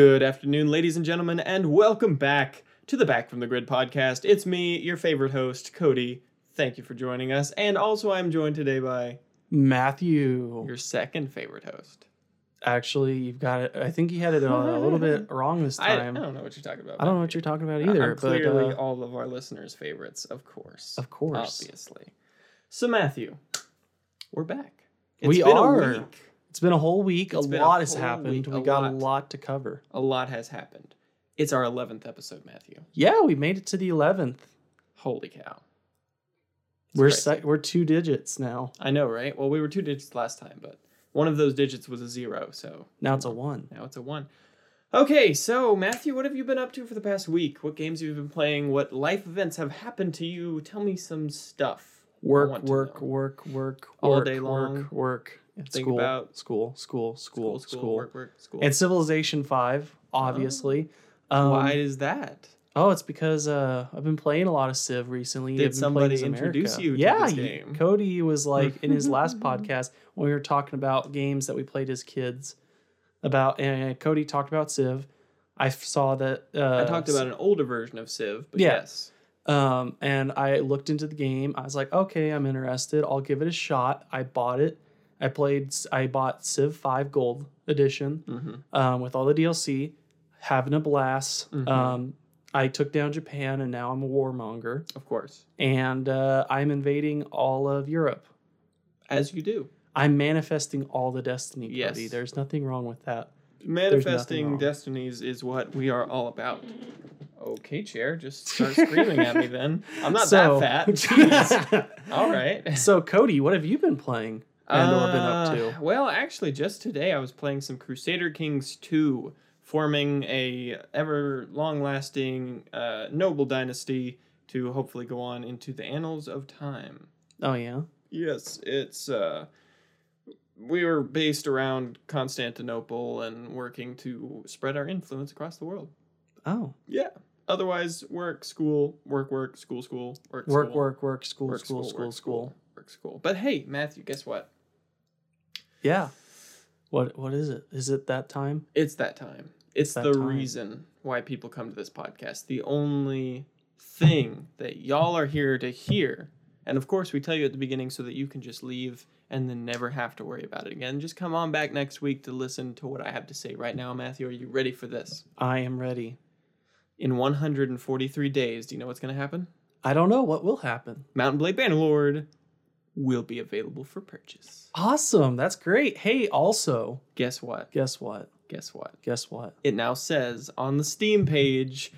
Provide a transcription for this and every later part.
Good afternoon, ladies and gentlemen, and welcome back to the Back from the Grid podcast. It's me, your favorite host, Cody. Thank you for joining us. And also, I'm joined today by Matthew. your second favorite host. Actually, you've got it. I think you had it a little bit wrong this I, I don't know what you're talking about. I don't know what you're talking about I'm either, but clearly uh, all of our listeners' favorites, of course. of course, Obviously. So, Matthew, we're back. We been a are. It's been a whole week. It's a been a lot has happened. week, we a got lot. a lot to cover. A lot has happened. It's our 11th episode, Matthew. Yeah, we made it to the eleventh. Holy cow. It's We're we're two digits now. I know, right? Well, we were two digits last time, but one of those digits was a zero, so Now it's a one. now it's a one. Okay, so Matthew, what have you been up to for the past week? What games have you been playing? What life events have happened to you? Tell me some stuff. Work, to work, work, work, All work, day long. Work, work. Think school, about- school, school, school, school, school, work, work, school. and Civilization Five, obviously. Um, Why is that? Oh, it's because uh, I've been playing a lot of Civ recently. Did somebody introduce America. you to yeah, this he- game? Cody was like in his last podcast when we were talking about games that we played as kids. About and Cody talked about Civ. I saw that. Uh, I talked about an older version of Civ, but Yeah. yes. Um, and I looked into the game. I was like, okay, I'm interested. I'll give it a shot. I bought it. I played. I bought Civ Five Gold Edition hmm um, with all the DLC, having a blast. Mhm. Um, I took down Japan, and now I'm a warmonger, Of course. and uh, I'm invading all of Europe. As you do. I'm manifesting all the destiny, Cody. Yes. There's nothing wrong with that. Manifesting destinies is what we are all about. Okay, chair, just start screaming at me then. I'm not So- that fat. Jeez. All right. so, Cody, what have you been playing and or been up Uh, to? Well, actually, just today I was playing some Crusader Kings 2, forming a ever long-lasting uh, noble dynasty to hopefully go on into the annals of time. Oh yeah. Yes, it's uh we were based around Constantinople and working to spread our influence across the world. Oh, Yeah. Otherwise, work, school, work, work, school, school, work, work, school, work, work, school, work, school, school, work, school. work, school. But hey, Matthew, guess what? Yeah. What what is it? Is it that time? It's that time. It's that the time. reason why people come to this podcast. The only thing that y'all are here to hear. And of course, we tell you at the beginning so that you can just leave and then never have to worry about it again. Just come on back next week to listen to what I have to say right now, Matthew. Are you ready for this? I am ready. In 143 days, do you know what's going to happen? I don't know what will happen. Mount & Blade Bannerlord will be available for purchase. Awesome. That's great. Hey, also, Guess what? guess what? Guess what? Guess what? It now says on the Steam page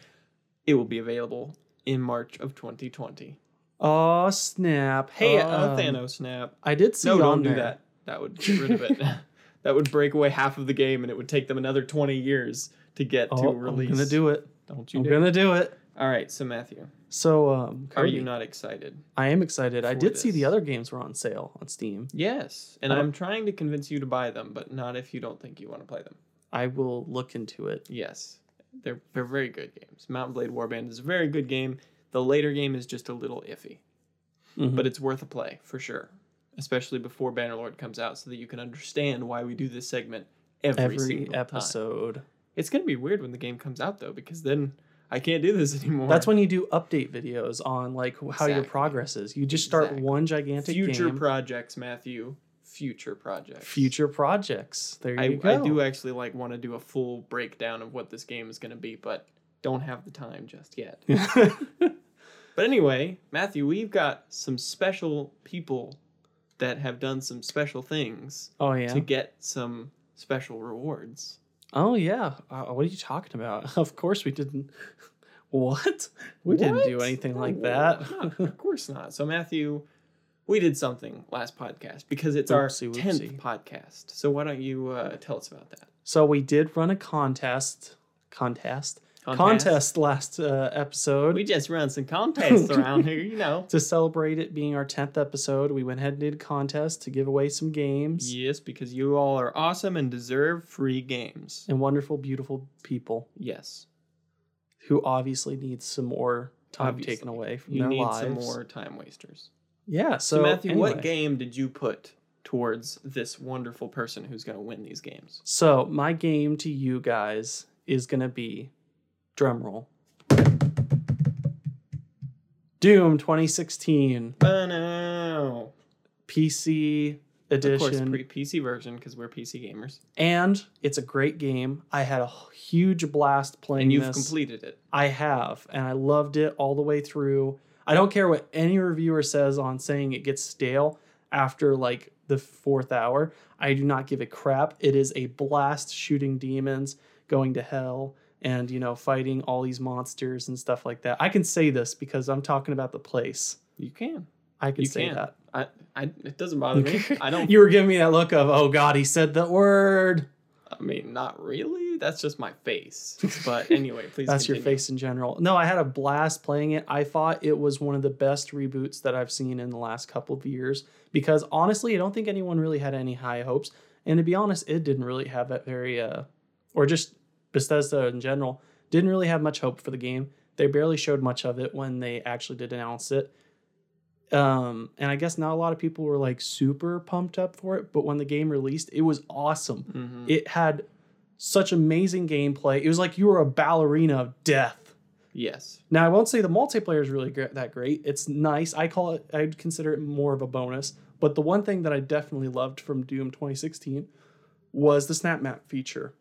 it will be available in March of 2020. Oh snap! Hey, oh, um, Thanos snap. I did see No, on don't do there- that. That would get rid of it. that would break away half of the game and it would take them another 20 years to get Oh, to I'm release. gonna do it. Don't you I'm gonna do it. All right, so Matthew, So, um, are you not excited? I am excited. I did see the other games were on sale on Steam. Yes, and um, I'm trying to convince you to buy them, but not if you don't think you want to play them. I will look into it. Yes, they're they're very good games. Mount & Blade Warband is a very good game. The later game is just a little iffy, Mhm. but it's worth a play for sure, especially before Bannerlord comes out, so that you can understand why we do this segment every, every single time. episode. It's gonna be weird when the game comes out though, because then I can't do this anymore. That's when you do update videos on like how your progress is. You just start Exactly. one gigantic future game. projects, Matthew. Future projects. future projects. There I, you go. I do actually like want to do a full breakdown of what this game is gonna be, but don't have the time just yet. But anyway, Matthew, we've got some special people that have done some special things oh yeah. to get some special rewards. Oh yeah. Uh, what are you talking about? Of course we didn't. What? We didn't do What? anything like No, that. not- of course not. So Matthew, we did something last podcast because it's our Oopsie tenth whoopsie. podcast. So why don't you uh, tell us about that? so we did run a contest. Contest. Contest, last uh, episode. We just run some contests around here, you know. to celebrate it being our 10th episode, we went ahead and did a contest to give away some games Yes, because you all are awesome and deserve free games. and wonderful, beautiful people Yes. Who obviously needs some more time Obviously. taken away from You their need lives. some more time wasters. Yeah. So, So, Matthew, what game did you put towards this wonderful person who's going to win these games? So my game to you guys is going to be drum roll. Doom 2016 Ba-now. PC Of course, pre PC version because we're PC gamers, and it's a great game. I had a huge blast playing and you've this. completed it. I have, and I loved it all the way through. I don't care what any reviewer says on saying it gets stale after like the fourth hour. I do not give a crap. It is a blast shooting demons, going to hell, and you know, fighting all these monsters and stuff like that. I can say this because I'm talking about the place. You can. I can You say can. that. I, I. It doesn't bother me. I don't. you were giving me that look of, oh God, he said the word. I mean, not really. That's just my face. But anyway, please. That's your face in general. No, I had a blast playing it. I thought it was one of the best reboots that I've seen in the last couple of years because honestly, I don't think anyone really had any high hopes. And to be honest, it didn't really have that very, uh, or just Bethesda in general, didn't really have much hope for the game. They barely showed much of it when they actually did announce it. Um, and I guess not a lot of people were like super pumped up for it, but when the game released, it was awesome. Mhm. It had such amazing gameplay. It was like you were a ballerina of death. Yes. Now I won't say the multiplayer is really gr- that great. It's nice. I call it. I'd consider it more of a bonus. But the one thing that I definitely loved from Doom 2016 was the snap map feature,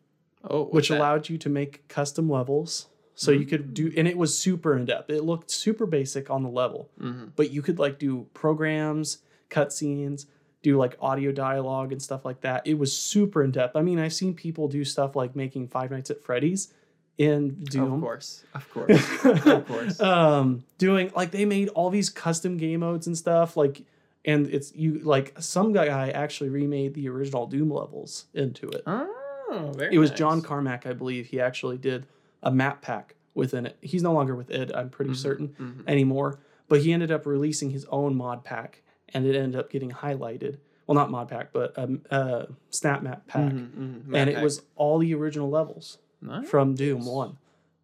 Oh, which allowed you to make custom levels. So you could do, and it was super in depth. It looked super basic on the level, Mhm. but you could like do programs, cutscenes, do like audio dialogue and stuff like that. It was super in depth. I mean, I've seen people do stuff like making Five Nights at Freddy's in Doom. Of course. Of course. of course. um doing like they made all these custom game modes and stuff like and it's you like some guy actually remade the original doom levels into it Oh, very it was nice. john carmack i believe he actually did a map pack within it he's no longer with id i'm pretty Mhm, certain mhm. anymore but he ended up releasing his own mod pack and it ended up getting highlighted well not mod pack but um uh snap map pack Mhm, mhm. Map and it pack. was all the original levels Nice. from doom 1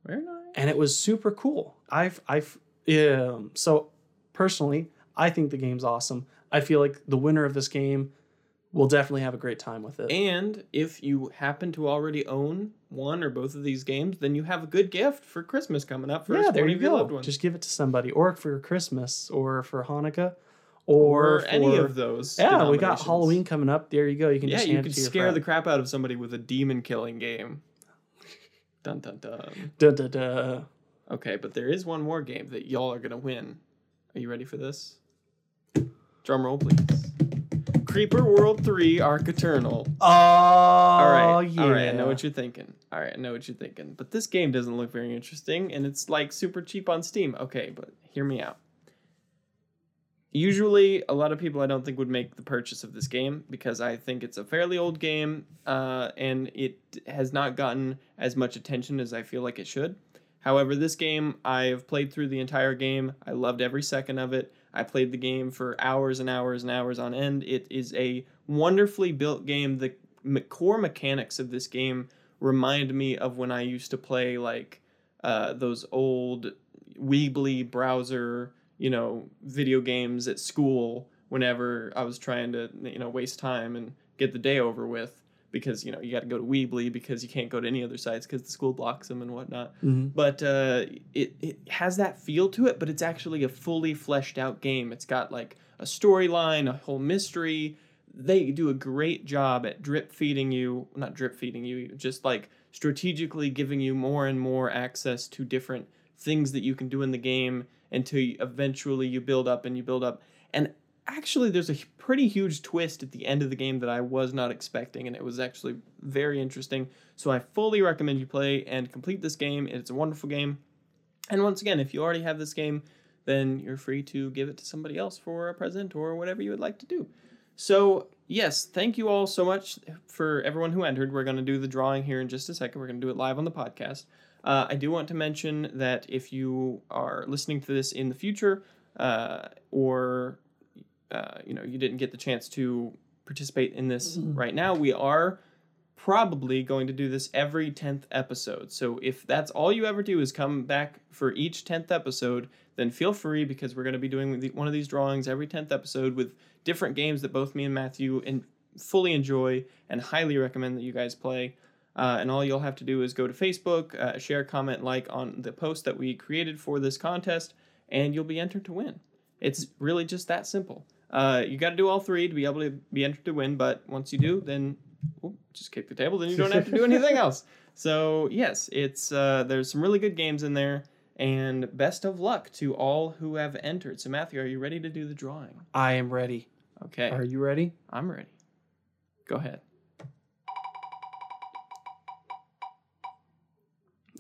very nice. and it was super cool. I've I've um so personally, I think the game's awesome. I feel like the winner of this game will definitely have a great time with it. And if you happen to already own one or both of these games, then you have a good gift for Christmas coming up for yeah, there you go. Just give it to somebody, or for Christmas, or for Hanukkah, or, or, any of those. Yeah, we got. Halloween coming up. There you go. You can Yeah, just you it scare the crap out of somebody with a demon killing game. Dun dun dun. Da, da, da. Okay, but there is one more game that y'all are gonna win. Are you ready for this? Drum roll, please. Creeper World 3 Arc Eternal. Oh, All right, yeah. all right. I know what you're thinking. All right, I know what you're thinking. But this game doesn't look very interesting, and it's like super cheap on Steam. Okay, but hear me out. Usually, a lot of people I don't think would make the purchase of this game because I think it's a fairly old game, uh, and it has not gotten as much attention as I feel like it should. However, this game I have played through the entire game. I loved every second of it. I played the game for hours and hours and hours on end. It is a wonderfully built game. The core mechanics of this game remind me of when I used to play like uh, those old Weebly browser, you know, video games at school. Whenever I was trying to, you know, waste time and get the day over with, because you know you got to go to Weebly because you can't go to any other sites because the school blocks them and whatnot. Mhm. but uh, it, it has that feel to it but it's actually a fully fleshed out game. It's got like a storyline a whole mystery. They do a great job at drip feeding you not drip feeding you just like strategically giving you more and more access to different things that you can do in the game until you, eventually you build up and you build up. And actually there's a pretty huge twist at the end of the game that i was not expecting and it was actually very interesting so I fully recommend you play and complete this game. It's a wonderful game. And once again, if you already have this game, then you're free to give it to somebody else for a present or whatever you would like to do. So, yes, thank you all so much for everyone who entered. We're going to do the drawing here in just a second. We're going to do it live on the podcast. Uh, I do want to mention that if you are listening to this in the future, uh, or uh, you know you didn't get the chance to participate in this right now, we are probably going to do this every 10th episode. So if that's all you ever do is come back for each 10th episode, then feel free because we're going to be doing one of these drawings every 10th episode with different games that both me and Matthew and fully enjoy and highly recommend that you guys play. Uh, and all you'll have to do is go to Facebook, uh, share, comment, like on the post that we created for this contest, and you'll be entered to win. It's really just that simple. Uh, you got to do all three to be able to be entered to win, but once you do, then oh, just kick the table. Then you don't have to do anything else. So yes, it's uh, there's some really good games in there, and best of luck to all who have entered. So Matthew, are you ready to do the drawing? I am ready. Okay, Are you ready? I'm ready. Go ahead.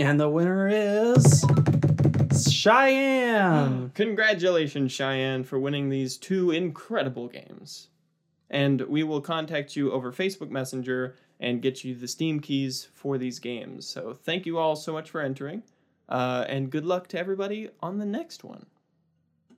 And the winner is Cheyenne. Congratulations, Cheyenne, for winning these two incredible games. And we will contact you over Facebook Messenger and get you the Steam keys for these games. So thank you all so much for entering, uh, and good luck to everybody on the next one.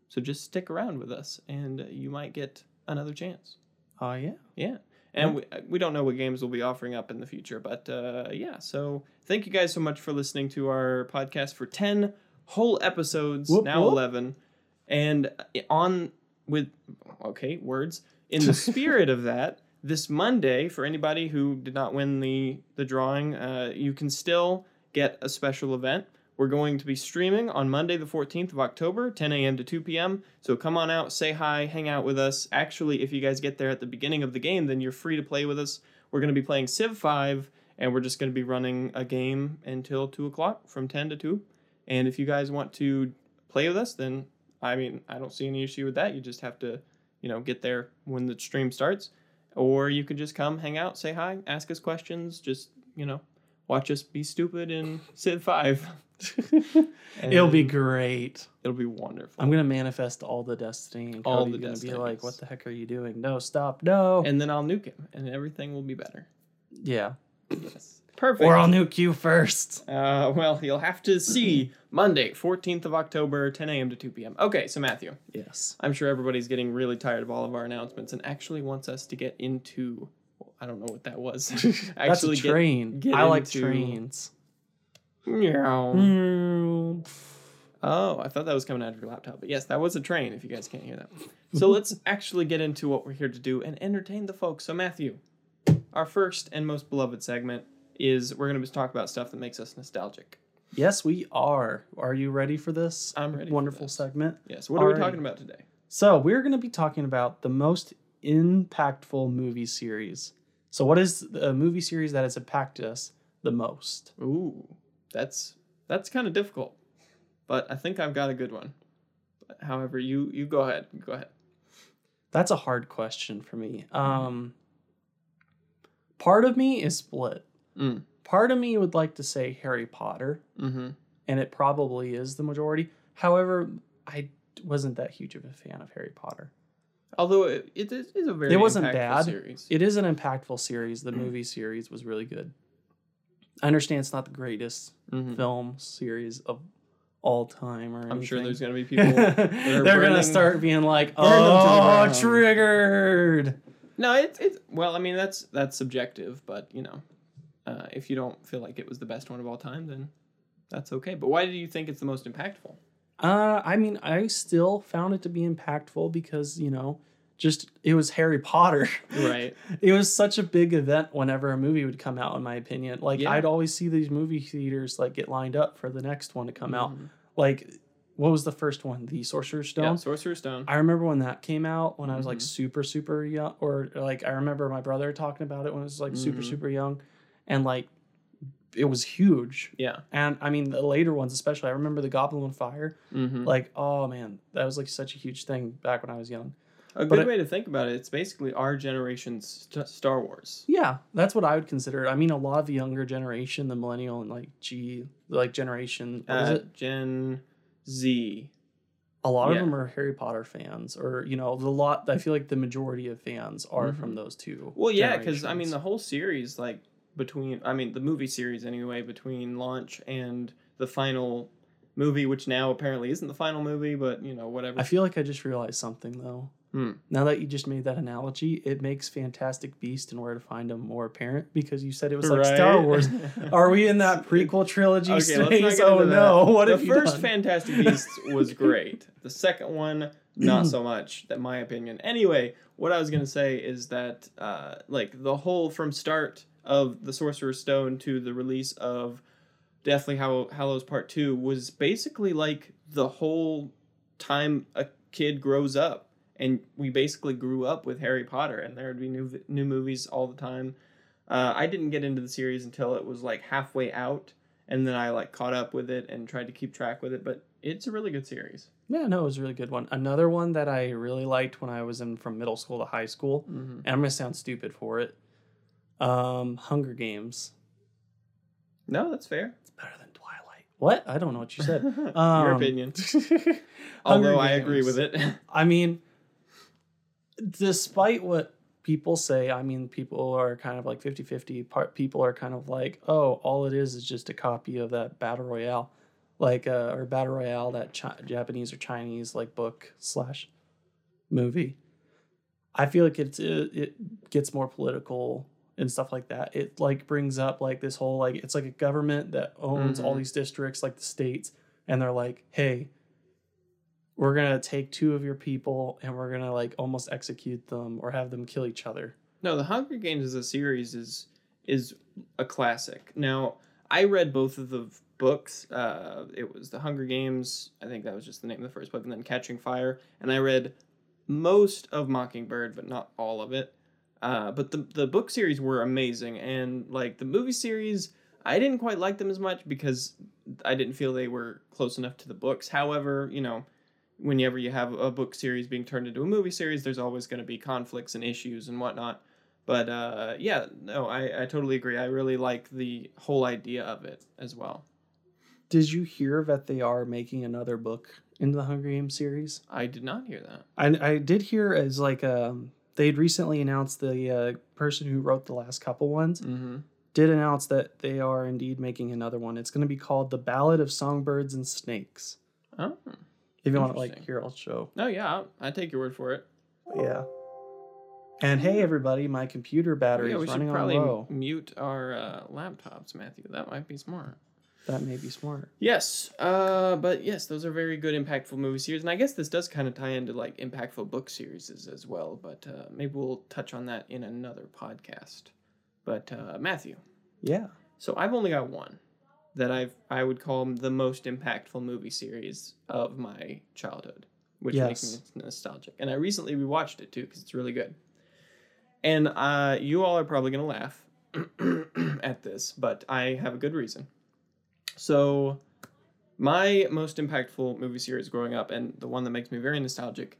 So just stick around with us, and you might get another chance. Oh yeah. Yeah. And we, we don't know what games we'll be offering up in the future, but uh, yeah. So thank you guys so much for listening to our podcast for 10 whole episodes, Whoop, now whoop. 11. And on with, okay, words. In the spirit of that, this Monday, for anybody who did not win the, the drawing, uh, you can still get a special event. We're going to be streaming on Monday, the 14th of October, 10 a.m. to 2 p.m. So come on out, say hi, hang out with us. Actually, if you guys get there at the beginning of the game, then you're free to play with us. We're going to be playing Civ 5, and we're just going to be running a game until 2 o'clock from 10 to 2. And if you guys want to play with us, then I mean, I don't see any issue with that. You just have to, you know, get there when the stream starts. Or you could just come, hang out, say hi, ask us questions, just, you know, watch us be stupid in Civ 5. It'll be great. It'll be wonderful. I'm gonna manifest all the destiny. And All Cody's the gonna be like, "What the heck are you doing? No, stop, no." and then I'll nuke him, and everything will be better. yeah. Yes. Perfect. Or I'll nuke you first. uh, well, you'll have to see Monday, 14th of October, 10 a.m. to 2 p.m. Okay, so Matthew, Yes. I'm sure everybody's getting really tired of all of our announcements and actually wants us to get into. well, I don't know what that was. That's a actually get- train. get I like into- trains. Meow. Mm. Oh, I thought that was coming out of your laptop. But yes, that was a train if you guys can't hear that. So let's actually get into what we're here to do and entertain the folks. So, Matthew, our first and most beloved segment is we're going to talk about stuff that makes us nostalgic. Yes, we are. Are you ready for this I'm ready. for wonderful segment? Yes. What are we talking about today? So, we're going to be talking about the most impactful movie series. So, what is a movie series that has impacted us the most? Ooh, that's that's kind of difficult, but I think I've got a good one. However, you you go ahead. Go ahead. That's a hard question for me. Um, part of me is split. Mm. Part of me would like to say Harry Potter, Mm-hmm. and it probably is the majority. However, I wasn't that huge of a fan of Harry Potter. Although it, it is a very It wasn't bad. series. It is an impactful series. The movie series was really good. I understand it's not the greatest Mhm. film series of all time, or I'm sure there's gonna be people. They're burning- gonna start being like, burn them to the "Oh, ground." triggered." No, it's it's well. I mean, that's that's subjective, but you know, uh, if you don't feel like it was the best one of all time, then that's okay. But why do you think it's the most impactful? Uh, I mean, I still found it to be impactful because you know, just it was Harry Potter. Right. it was such a big event whenever a movie would come out. In my opinion, like Yeah. I'd always see these movie theaters like get lined up for the next one to come out. Mhm. Like, what was the first one? The Sorcerer's Stone. Yeah, Sorcerer's Stone. I remember when that came out when I was like Mhm. super super young, or like I remember my brother talking about it when I was like super Mhm. super young, and like it was huge. Yeah. And I mean the later ones, especially I remember the Goblet of Fire. Mm-hmm. Like oh man, that was like such a huge thing back when I was young. a but good it- way to think about it. It's basically our generation's st- Star Wars. Yeah, that's what I would consider. it. I mean, a lot of the younger generation, the millennial and like G, like generation, what is Uh, it? Gen Z. A lot yeah. of them are Harry Potter fans, or you know, the lot. I feel like the majority of fans are Mhm. from those two. Well, yeah, because I mean the whole series, like between, I mean the movie series anyway, between launch and the final movie, which now apparently isn't the final movie, but you know whatever. I feel like I just realized something though. Hmm. Now that you just made that analogy, it makes Fantastic Beast and Where to Find Them more apparent because you said it was like Star Wars. Are we in that prequel trilogy Okay, let's not space? get Oh into that. no! What the first done? Fantastic Beasts was great. The second one, not so much. That my opinion. Anyway, what I was gonna say is that, uh, like the whole from start of the Sorcerer's Stone to the release of Deathly Hallow- Hallows Part Two was basically like the whole time a kid grows up, and we basically grew up with Harry Potter, and there would be new new movies all the time. Uh, I didn't get into the series until it was like halfway out, and then I like caught up with it and tried to keep track with it. But it's a really good series. Yeah, no, it was a really good one. Another one that I really liked when I was in from middle school to high school, Mm-hmm. and I'm gonna sound stupid for it. Um, Hunger Games. No, that's fair. It's better than Twilight. What? I don't know what you said. Your Um, opinion. Hunger Although I agree with it. I mean, despite what people say, I mean, people are kind of like 50 50. Part people are kind of like, oh, all it is is just a copy of that Battle Royale, like, uh, or Battle Royale, that chi- Japanese or Chinese like book slash movie. I feel like it's it, it gets more political and stuff like that. It like brings up like this whole like it's like a government that owns all Mhm. these districts like the states and they're like, "Hey, we're to take two of your people and we're to like almost execute them or have them kill each other." No, the Hunger Games as a series is is a classic. Now, I read both of the books. Uh, it was the Hunger Games. I think that was just the name of the first book, and then Catching Fire. And I read most of Mockingbird, but not all of it. Uh, but the the book series were amazing, and like the movie series, I didn't quite like them as much because I didn't feel they were close enough to the books. However, you know, whenever you have a book series being turned into a movie series, there's always going to be conflicts and issues and whatnot. But uh, yeah, no, I, I totally agree. I really like the whole idea of it as well. Did you hear that they are making another book in the Hunger Games series? I did not hear that. I, I did hear as like um they'd recently announced the uh, person who wrote the last couple ones Mm-hmm. did announce that they are indeed making another one. It's going to be called The Ballad of Songbirds and Snakes. Oh, If you want to like hear, I'll show. no, yeah, I'll- take your word for it. Yeah. And hey, everybody, my computer battery yeah, we is should running on probably mute our uh, laptops, Matthew. That might be smart. That may be smart. Yes, uh, but yes, those are very good, impactful movie series, and I guess this does kind of tie into like impactful book series as well. But uh, maybe we'll touch on that in another podcast. But uh, Matthew, Yeah. so I've only got one that I've I would call the most impactful movie series of my childhood, which makes Yes. me nostalgic. And I recently rewatched it too because it's really good. And uh, you all are probably gonna laugh at this, but I have a good reason. So, my most impactful movie series growing up, and the one that makes me very nostalgic,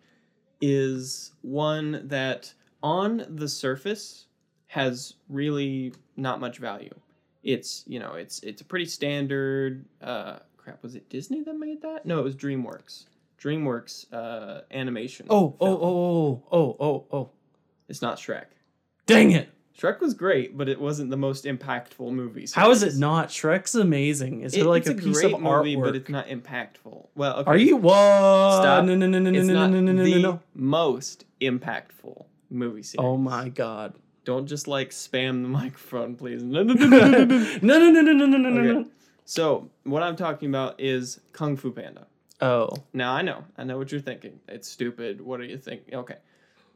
is one that on the surface has really not much value. It's you know it's it's a pretty standard. Uh, crap, was it Disney that made that? No, it was DreamWorks. DreamWorks uh, animation. Oh, oh, film. oh, oh, oh, oh, oh. It's not Shrek. Dang it. Shrek was great, but it wasn't the most impactful movie. How is it not? Shrek's amazing. Is it, It- like it's a, piece great of movie, artwork? but it's not impactful. Well, okay. Are you what? Stop. No, no, no, no, no, It's no, no, no, no, the no, no. most impactful movie series. Oh my god. Don't just like spam the microphone, please. No, no, no, no, no, no, no, no, no. no, no, Okay. So what I'm talking about is Kung Fu Panda. Oh. Now I know, I know what you're thinking. It's stupid. What are you thinking? Okay.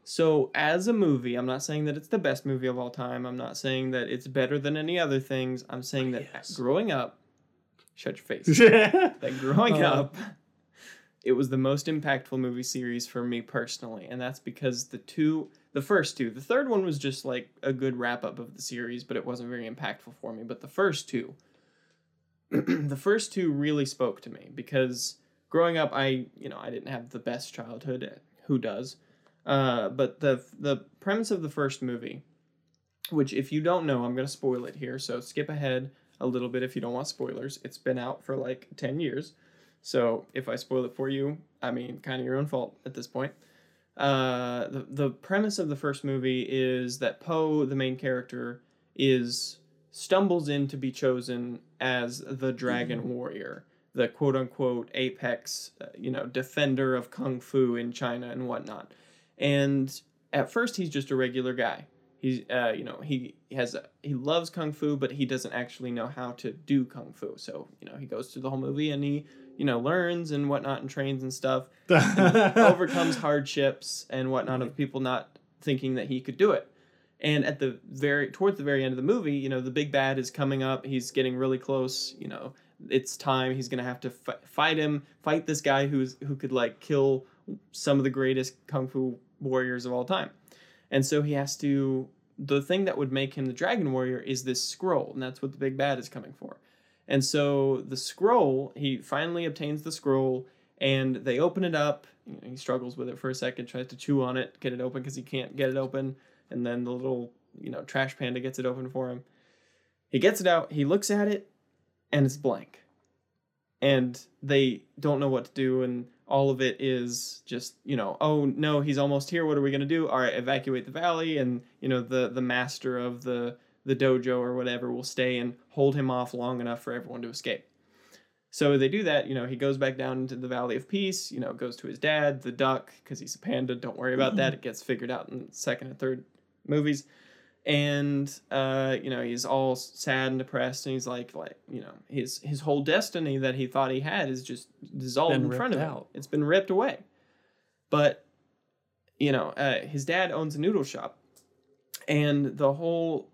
So as a movie, I'm not saying that it's the best movie of all time. I'm not saying that it's better than any other things. I'm saying that Yes. growing up, shut your face. that growing Uh. up, it was the most impactful movie series for me personally, and that's because the two, the first two, the third one was just like a good wrap up of the series, but it wasn't very impactful for me. But the first two, the first two really spoke to me because growing up, I you know I didn't have the best childhood. Who does? Uh, but the the premise of the first movie, which if you don't know, I'm gonna spoil it here, so skip ahead a little bit if you don't want spoilers. It's been out for like 10 years. So if I spoil it for you, I mean, kind of your own fault at this point. Uh, the, the premise of the first movie is that Po, the main character, is stumbles in to be chosen as the dragon warrior, the quote unquote apex, uh, you know, defender of kung fu in China and whatnot. And at first, he's just a regular guy. He's, uh, you know, he has a, he loves kung fu, but he doesn't actually know how to do kung fu. So, you know, he goes through the whole movie and he, you know, learns and whatnot and trains and stuff, and overcomes hardships and whatnot of people not thinking that he could do it. And at the very towards the very end of the movie, you know, the big bad is coming up. He's getting really close. You know, it's time. He's gonna have to f- fight him, fight this guy who's who could like kill some of the greatest kung fu warriors of all time. And so he has to. The thing that would make him the Dragon Warrior is this scroll, and that's what the big bad is coming for. And so the scroll, he finally obtains the scroll, and they open it up. He struggles with it for a second, tries to chew on it, get it open because he can't get it open. And then the little, you know, trash panda gets it open for him. He gets it out, he looks at it, and it's blank. And they don't know what to do, and all of it is just, you know, oh no, he's almost here. What are we gonna do? All right, evacuate the valley, and you know, the the master of the the dojo or whatever will stay and hold him off long enough for everyone to escape. So they do that, you know, he goes back down into the Valley of Peace, you know, goes to his dad, the duck, because he's a panda. Don't worry about that. It gets figured out in the second and third movies. And uh, you know, he's all sad and depressed, and he's like, like, you know, his his whole destiny that he thought he had is just dissolved Been in front of him. out. It's been ripped away. But you know, uh, his dad owns a noodle shop, and the whole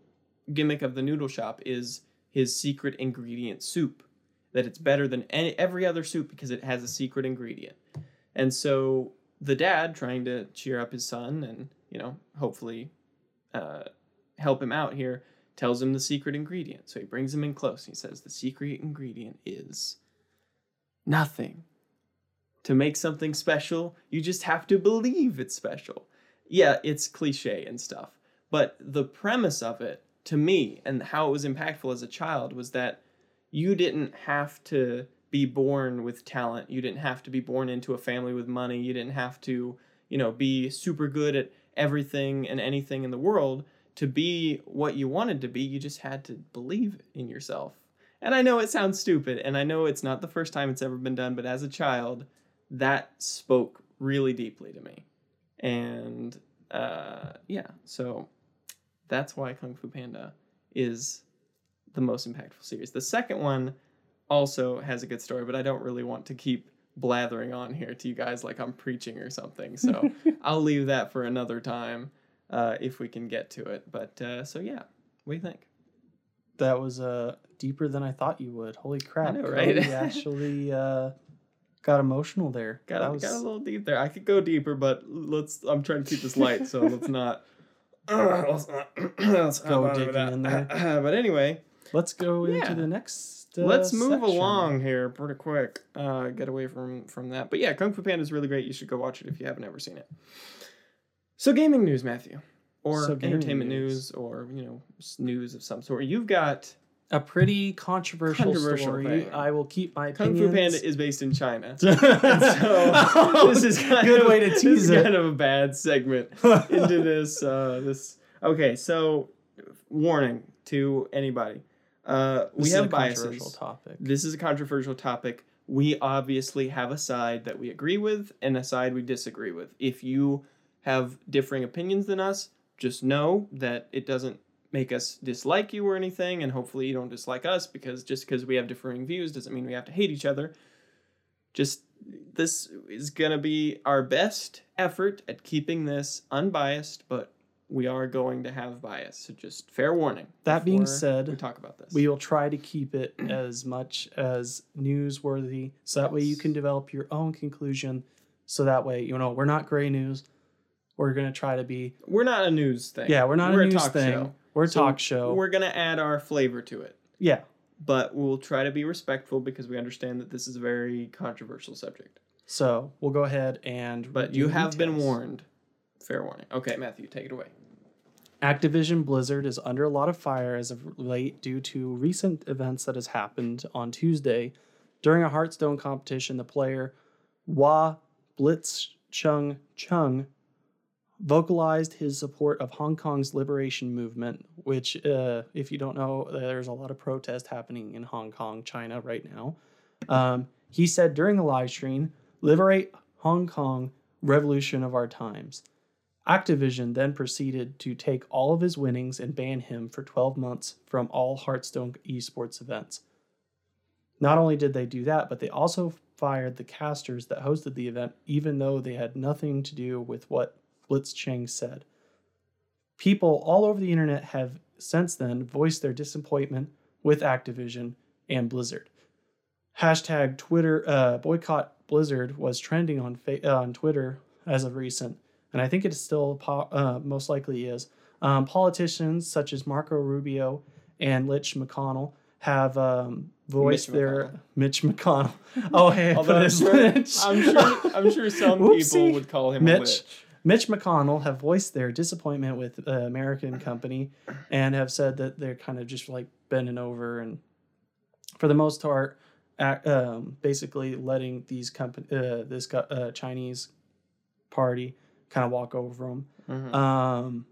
gimmick of the noodle shop is his secret ingredient soup that it's better than any, every other soup because it has a secret ingredient. And so the dad trying to cheer up his son and you know hopefully uh, help him out here tells him the secret ingredient. So he brings him in close. And he says the secret ingredient is nothing. To make something special you just have to believe it's special. Yeah it's cliche and stuff but the premise of it to me and how it was impactful as a child was that you didn't have to be born with talent. You didn't have to be born into a family with money. You didn't have to you know be super good at everything and anything in the world to be what you wanted to be. You just had to believe in yourself. And i know it sounds stupid and i know it's not the first time it's ever been done but as a child that spoke really deeply to me. And uh, yeah so that's why Kung Fu Panda is the most impactful series. The second one also has a good story, but I don't really want to keep blathering on here to you guys like I'm preaching or something. So I'll leave that for another time uh, if we can get to it. But uh, so yeah, what do you think? That was uh deeper than I thought you would. Holy crap! know, Cody right? actually uh, got emotional there. Got, was got a little deep there. I could go deeper, but let's. I'm trying to keep this light, so let's not. Let's let's Go digging in there. but anyway, Let's go Yeah. into the next. Uh, let's move section. along here pretty quick. Uh, get away from from that. But yeah, Kung Fu Panda is really great. You should go watch it if you haven't ever seen it. So gaming news, Matthew, or So entertainment news. news. or you know news of some sort. You've got A pretty controversial, Controversial story. thing. I will keep my Kung opinions. Fu Panda is based in China. so, this is kind good of, way to tease it. kind of a bad segment into this. Uh, this okay. So, warning to anybody: uh, we have biases. topic. This is a controversial topic. We obviously have a side that we agree with and a side we disagree with. If you have differing opinions than us, just know that it doesn't make us dislike you or anything, and hopefully you don't dislike us because just because we have differing views doesn't mean we have to hate each other. Just this is gonna be our best effort at keeping this unbiased, but we are going to have bias. So just fair warning. That being said, we talk about this. We will try to keep it as much as newsworthy, so that way you can develop your own conclusion. So that way, you know, we're not gray news. We're gonna try to be. We're not a news thing. Yeah, we're not We're a news thing. show. We're a So talk show. We're gonna add our flavor to it, yeah. but we'll try to be respectful because we understand that this is a very controversial subject. So we'll go ahead and. But you have been warned. Fair warning. Okay, Matthew, take it away. Activision Blizzard is under a lot of fire as of late due to recent events that has happened on Tuesday. During a Hearthstone competition, the player Wah Blitz Chung Chung vocalized his support of Hong Kong's liberation movement, which, uh, if you don't know, there's a lot of protest happening in Hong Kong, China right now. Um, he said during the live stream, Liberate Hong Kong, revolution of our times. Activision then proceeded to take all of his winnings and ban him for 12 months from all Hearthstone esports events. Not only did they do that, but they also fired the casters that hosted the event, even though they had nothing to do with what Blitzchung said. people all over the internet have since then voiced their disappointment with Activision and Blizzard. Hashtag Twitter uh, boycott Blizzard was trending on fa- uh, on Twitter as of recent, and I think it still po- uh, most likely is. Um, politicians such as Marco Rubio and Mitch McConnell have um, voiced Mitch their McConnell. Mitch McConnell. Oh, hey, I Although put I'm sure, I'm sure, I'm sure some people would call him Mitch. a witch. Mitch McConnell have voiced their disappointment with the American company and have said that they're kind of just like bending over and, for the most part, ac um, basically letting these company uh, this uh, Chinese party kind of walk over them. Mhm. Um,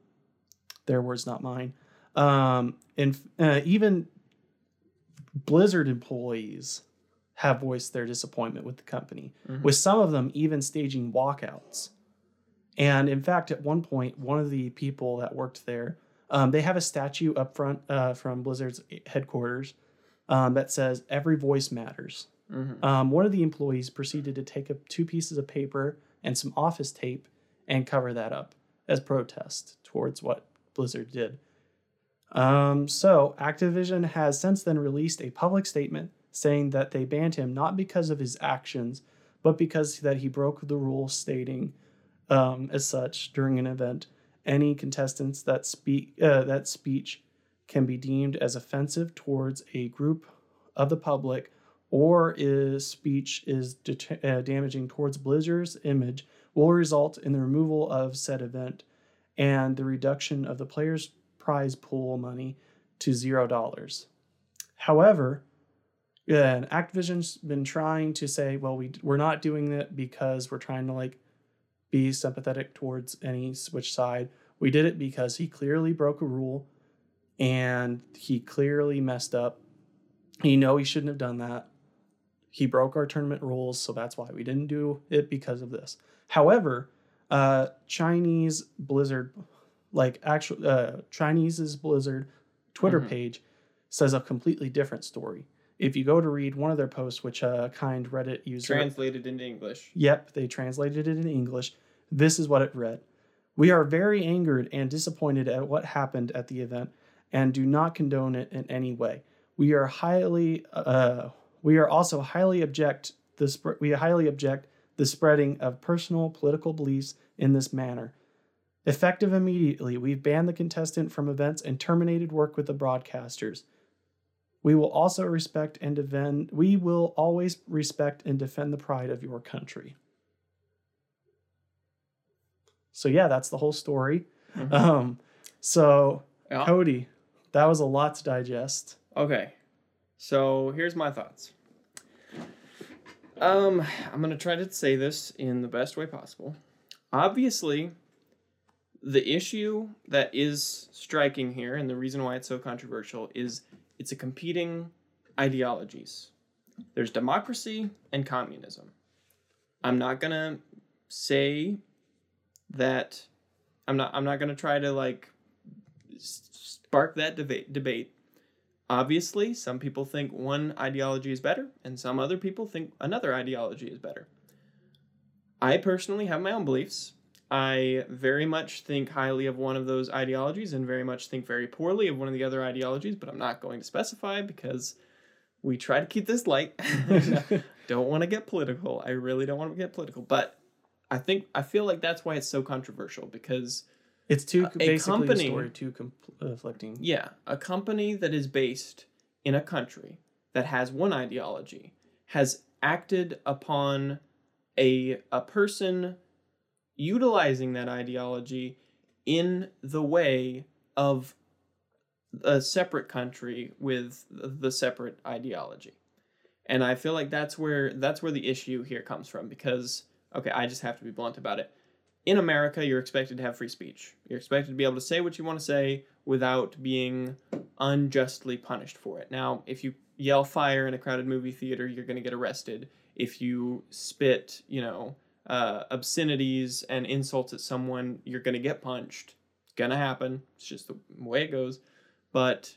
their words, not mine. Um, and uh, even Blizzard employees have voiced their disappointment with the company, Mhm. with some of them even staging walkouts. And in fact, at one point, one of the people that worked there, um, they have a statue up front uh, from Blizzard's headquarters um, that says "Every voice matters." Mhm. Um, one of the employees proceeded to take up two pieces of paper and some office tape and cover that up as protest towards what Blizzard did. Um, so, Activision has since then released a public statement saying that they banned him not because of his actions, but because that he broke the rules, stating, um, as such, during an event, any contestants that speak uh, that speech can be deemed as offensive towards a group of the public or is speech is uh, damaging towards Blizzard's image will result in the removal of said event and the reduction of the player's prize pool money to zero dollars. However, and Activision's been trying to say, well, we we're not doing that because we're trying to like be sympathetic towards any switch side. We did it because he clearly broke a rule and he clearly messed up. You know he shouldn't have done that. He broke our tournament rules, so that's why we didn't do it because of this. However, uh, Chinese Blizzard, like actual uh, Chinese's Blizzard Twitter Mhm. page, says a completely different story. If you go to read one of their posts, which a kind Reddit user Translated into English. Yep, they translated it in English. This is what it read We are very angered and disappointed at what happened at the event and do not condone it in any way. We are highly, uh, we are also highly object the sp- we highly object the spreading of personal political beliefs in this manner. Effective immediately, we've banned the contestant from events and terminated work with the broadcasters. We will also respect and defend, we will always respect and defend the pride of your country. So, yeah, that's the whole story. Mhm. Um, so, Yeah. Cody, that was a lot to digest. Okay. So here's my thoughts. Um, I'm gonna try to say this in the best way possible. Obviously, the issue that is striking here, and the reason why it's so controversial, is it's a competing ideologies. There's democracy and communism. I'm not gonna say that I'm not I'm not gonna try to like spark that debate debate Obviously, some people think one ideology is better, and some other people think another ideology is better. I personally have my own beliefs. I very much think highly of one of those ideologies and very much think very poorly of one of the other ideologies, but I'm not going to specify because we try to keep this light. don't want to get political. I really don't want to get political, but I think I feel like that's why it's so controversial because It's too A basically company- a story too conflicting. Yeah, a company that is based in a country that has one ideology has acted upon a a person utilizing that ideology in the way of a separate country with the separate ideology. And I feel like that's where that's where the issue here comes from because okay, I just have to be blunt about it. In America, you're expected to have free speech. You're expected to be able to say what you want to say without being unjustly punished for it. Now, if you yell fire in a crowded movie theater, you're going to get arrested. If you spit, you know, uh, obscenities and insults at someone, you're going to get punched. It's going to happen. It's just the way it goes. But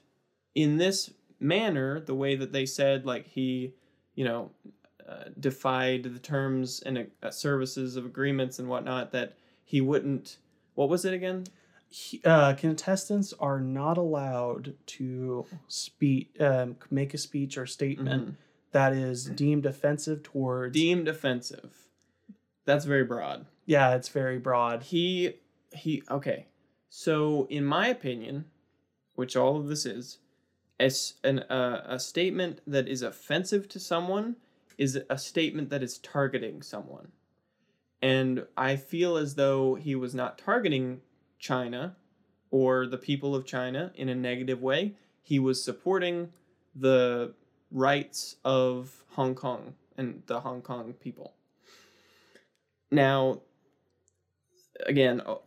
in this manner, the way that they said, like, he, you know, uh, defied the terms and uh, services of agreements and whatnot, that he wouldn't. What was it again? he- uh, contestants are not allowed to speak, um, make a speech or statement Mhm. that is deemed offensive towards. Deemed offensive. That's very broad. yeah, it's very broad. He he okay. So in my opinion, which all of this is, as an uh, a statement that is offensive to someone is a statement that is targeting someone. And I feel as though he was not targeting China or the people of China in a negative way. He was supporting the rights of Hong Kong and the Hong Kong people. Now, again, oh,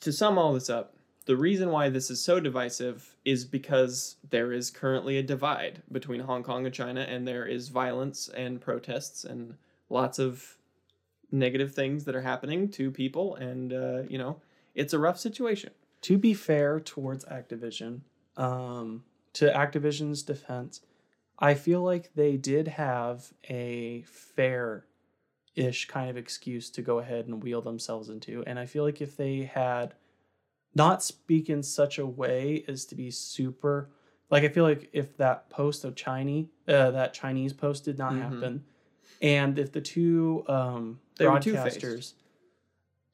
to sum all this up, the reason why this is so divisive is because there is currently a divide between Hong Kong and China, and there is violence and protests and lots of negative things that are happening to people, and uh, you know, it's a rough situation. To be fair towards Activision, um, to Activision's defense, I feel like they did have a fair ish kind of excuse to go ahead and wheel themselves into. And I feel like if they had not speak in such a way as to be super like I feel like if that post of Chinese uh, that Chinese post did not Mhm. happen and if the two um They broadcasters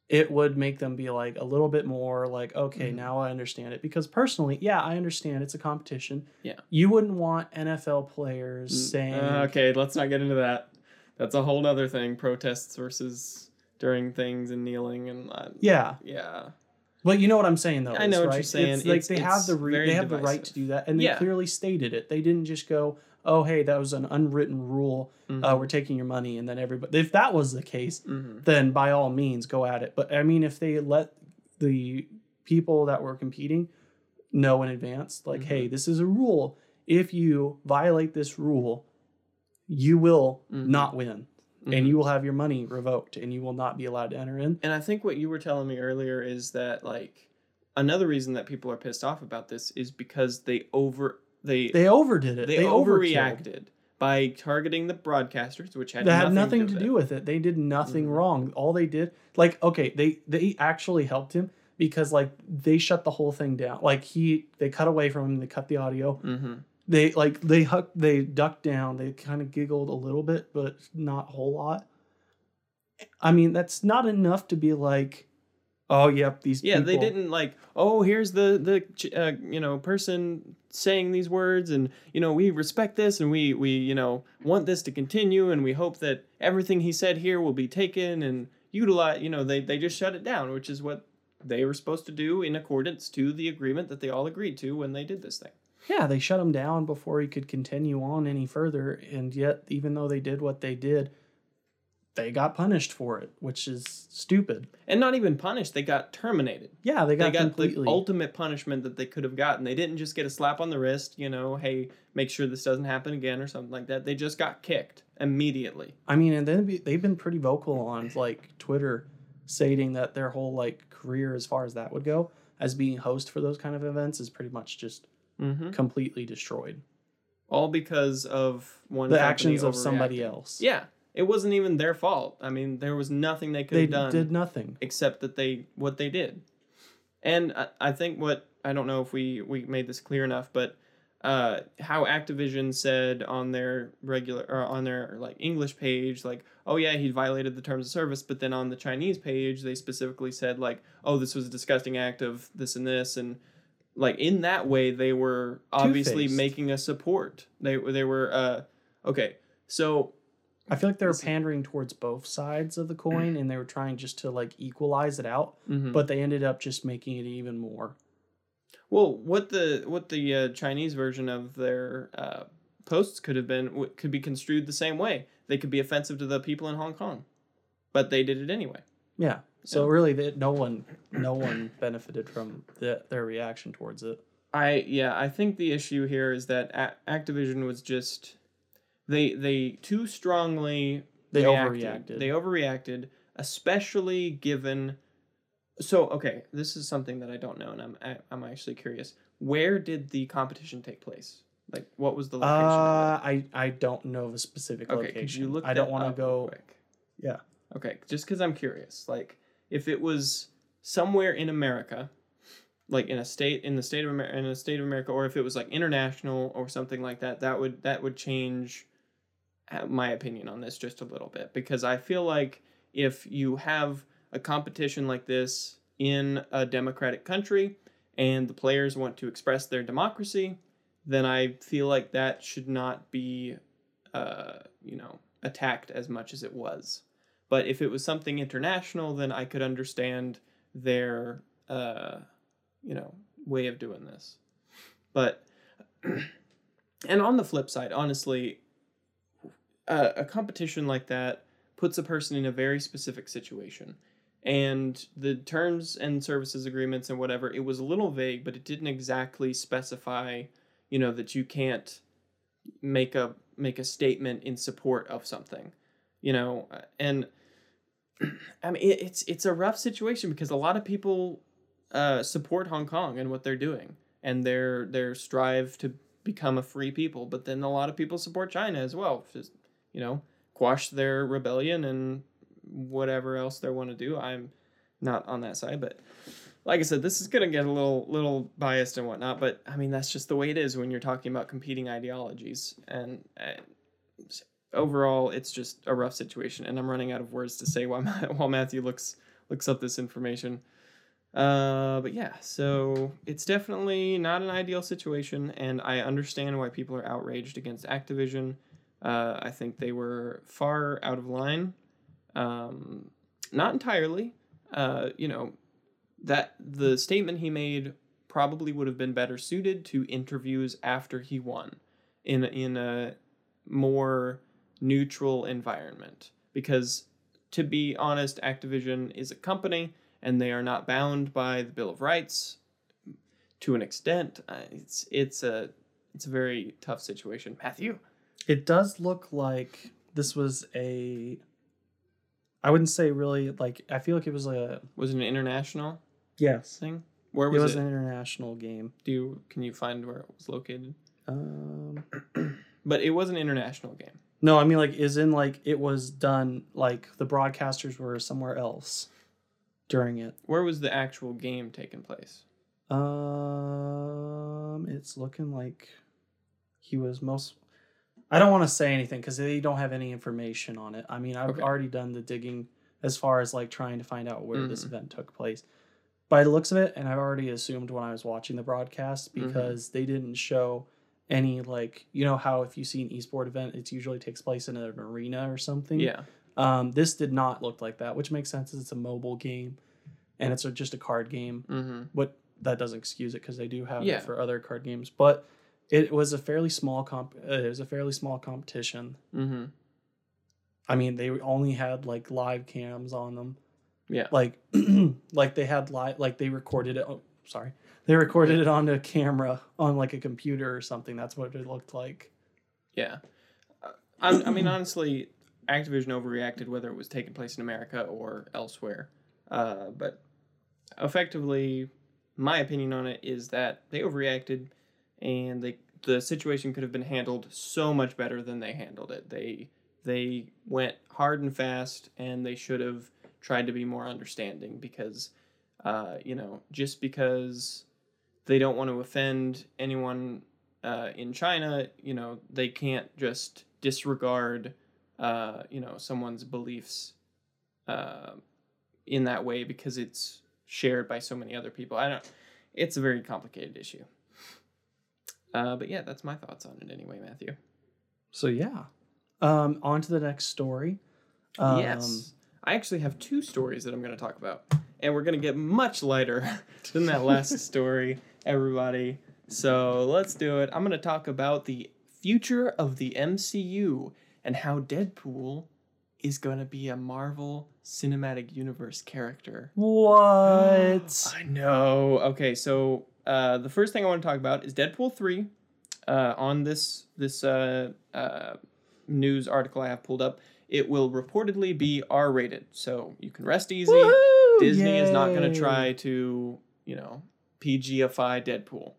it would make them be like a little bit more like okay Mhm. now i understand it because personally yeah i understand it's a competition Yeah. you wouldn't want nfl players Mm, saying uh, okay, let's not get into that. That's a whole other thing. Protests versus during things and kneeling and uh, yeah yeah. but you know what i'm saying though I know what you're saying. it's like It's- they have the re- they have the right to do that and they Yeah. clearly stated it they didn't just go oh hey that was an unwritten rule uh, Mhm. we're taking your money and then everybody if that was the case Mhm. then by all means go at it. But I mean, if they let the people that were competing know in advance, like, Mhm. hey, this is a rule. If you violate this rule, you will Mhm. not win Mhm. and you will have your money revoked and you will not be allowed to enter in. And I think what you were telling me earlier is that like another reason that people are pissed off about this is because they over they They overdid it. they, They, overreacted. overreacted by targeting the broadcasters, which had had nothing, nothing to do with it. They did nothing Mhm. wrong. All they did, like, okay, they they actually helped him because like they shut the whole thing down. Like he, they cut away from him. They cut the audio. hmm they like they huck they ducked down they kind of giggled a little bit but not a whole lot i mean that's not enough to be like oh yep these Yeah, they didn't like. Oh, here's the the uh, you know person saying these words, and you know we respect this, and we we you know want this to continue, and we hope that everything he said here will be taken and utilized. You know, they they just shut it down, which is what they were supposed to do in accordance to the agreement that they all agreed to when they did this thing. Yeah they shut him down before he could continue on any further and yet even though they did what they did they got punished for it which is stupid And not even punished; they got terminated. yeah they got, They got, completely the ultimate punishment that they could have gotten. They didn't just get a slap on the wrist, you know, hey, make sure this doesn't happen again or something like that. They just got kicked immediately. I mean, and then they've been pretty vocal on like Twitter, stating that their whole like career, as far as that would go, as being host for those kind of events, is pretty much just Mm-hmm. completely destroyed. all because of one the actions of somebody else. Yeah, it wasn't even their fault. I mean, there was nothing they could they have done did nothing. except that they what they did. And I, I think what I don't know if we we made this clear enough, but uh, how Activision said on their regular or on their like English page, like, oh yeah, he violated the terms of service, but then on the Chinese page, they specifically said like, oh, this was a disgusting act of this and this, and like in that way, they were obviously Two-faced. making a support. They they were uh, okay. So I feel like they were pandering towards both sides of the coin, and they were trying just to like equalize it out, mhm. but they ended up just making it even more. Well, what the what the uh, Chinese version of their uh, posts could have been could be construed the same way. They could be offensive to the people in Hong Kong, but they did it anyway. Yeah. So Yeah. really, that no one, no one benefited from the, their reaction towards it. I yeah, I think the issue here is that A- Activision was just they they too strongly They reacted. overreacted. They overreacted, especially given. So okay, this is something that I don't know, and I'm I, I'm actually curious. Where did the competition take place? Like, what was the location? Uh, I I don't know the specific Okay, location. could you look? I don't want to go. Quick? Yeah. Okay, just because I'm curious, like if it was somewhere in America, like in a state in the state of America in a state of America or if it was like international or something like that that would that would change uh, my opinion on this just a little bit. Because I feel like if you have a competition like this in a democratic country and the players want to express their democracy then I feel like that should not be uh, you know attacked as much as it was but if it was something international then I could understand their uh, you know way of doing this. But and on the flip side honestly a competition like that puts a person in a very specific situation. And the terms and services agreements and whatever it was a little vague but it didn't exactly specify you know that you can't make a make a statement in support of something you know? And i mean it, it's it's a rough situation because a lot of people uh, support Hong Kong and what they're doing and their their strive to become a free people. But then a lot of people support China as well, just you know, quash their rebellion and whatever else they want to do. I'm not on that side, but like I said, this is gonna get a little little biased and whatnot. But I mean, that's just the way it is when you're talking about competing ideologies. And, and overall, it's just a rough situation. And I'm running out of words to say while while Matthew looks looks up this information. Uh, but yeah, so it's definitely not an ideal situation, and I understand why people are outraged against Activision. Uh, I think they were far out of line. Um, not entirely. Uh, you know, that the statement he made probably would have been better suited to interviews after he won in in a more neutral environment because to be honest Activision is a company and they are not bound by the Bill of Rights to an extent. Uh, it's it's a it's a very tough situation. Matthew, it does look like this was a. I wouldn't say really like I feel like it was a was it an international yes thing. Where was it was it? an international game. Do you can you find where it was located? Um, But it was an international game. No, I mean like is in like it was done like the broadcasters were somewhere else during it. Where was the actual game taking place? Um, it's looking like he was most. I don't want to say anything because they don't have any information on it. I mean, I've Okay. already done the digging as far as like trying to find out where this Mhm. event took place. By the looks of it, and I've already assumed when I was watching the broadcast Mhm. because they didn't show any like you know how if you see an esport event, it usually takes place in an arena or something. Yeah. Um, this did not look like that, which makes sense as it's a mobile game, and it's a, just a card game Mm-hmm. what that doesn't excuse it because they do have Yeah. it for other card games but it was a fairly small comp uh, it was a fairly small competition Mm-hmm. i mean they only had like live cams on them Yeah. like like they had live like they recorded it oh sorry they recorded it on a camera on like a computer or something that's what it looked like Yeah. Uh, I, I mean, honestly, Activision overreacted whether it was taking place in America or elsewhere. Uh, but effectively, my opinion on it is that they overreacted and they, the situation could have been handled so much better than they handled it. They they went hard and fast and they should have tried to be more understanding because uh, you know, just because they don't want to offend anyone uh, in China, you know, they can't just disregard, uh, you know, someone's beliefs uh, in that way because it's shared by so many other people. I don't. It's a very complicated issue. Uh, but yeah, that's my thoughts on it anyway, Matthew. so yeah um on to the next story um, yes, I actually have two stories that I'm going to talk about, and we're going to get much lighter than that last story, everybody. So let's do it. I'm going to talk about the future of the MCU and how Deadpool is going to be a Marvel Cinematic Universe character. what I know. Okay, so uh, the first thing I want to talk about is Deadpool three. Uh, on this this uh, uh, news article I have pulled up, it will reportedly be R rated, so you can rest easy. Woohoo! Disney is not going to try to you know PGify Deadpool,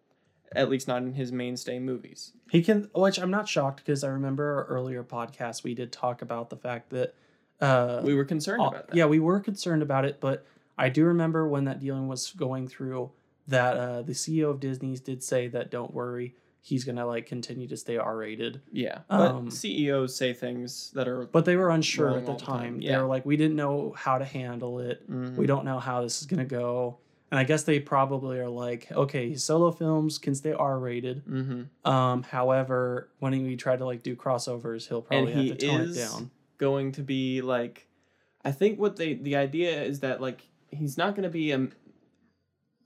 at least not in his mainstay movies. He can, which I'm not shocked because I remember our earlier podcast we did talk about the fact that, uh, We were concerned about that. yeah, we were concerned about it, but I do remember when that dealing was going through that uh, the CEO of Disney's did say that don't worry, he's gonna like continue to stay R rated. Yeah, but Um, CEOs say things that are. But they were unsure at the time, time. They yeah. were like, we didn't know how to handle it. Mhm. We don't know how this is gonna go. And I guess they probably are like, okay, his solo films can stay R rated. Mhm. Um, however, when we try to like do crossovers, he'll probably he have to tone it down. going to be like I think what they the idea is that like he's not going to be a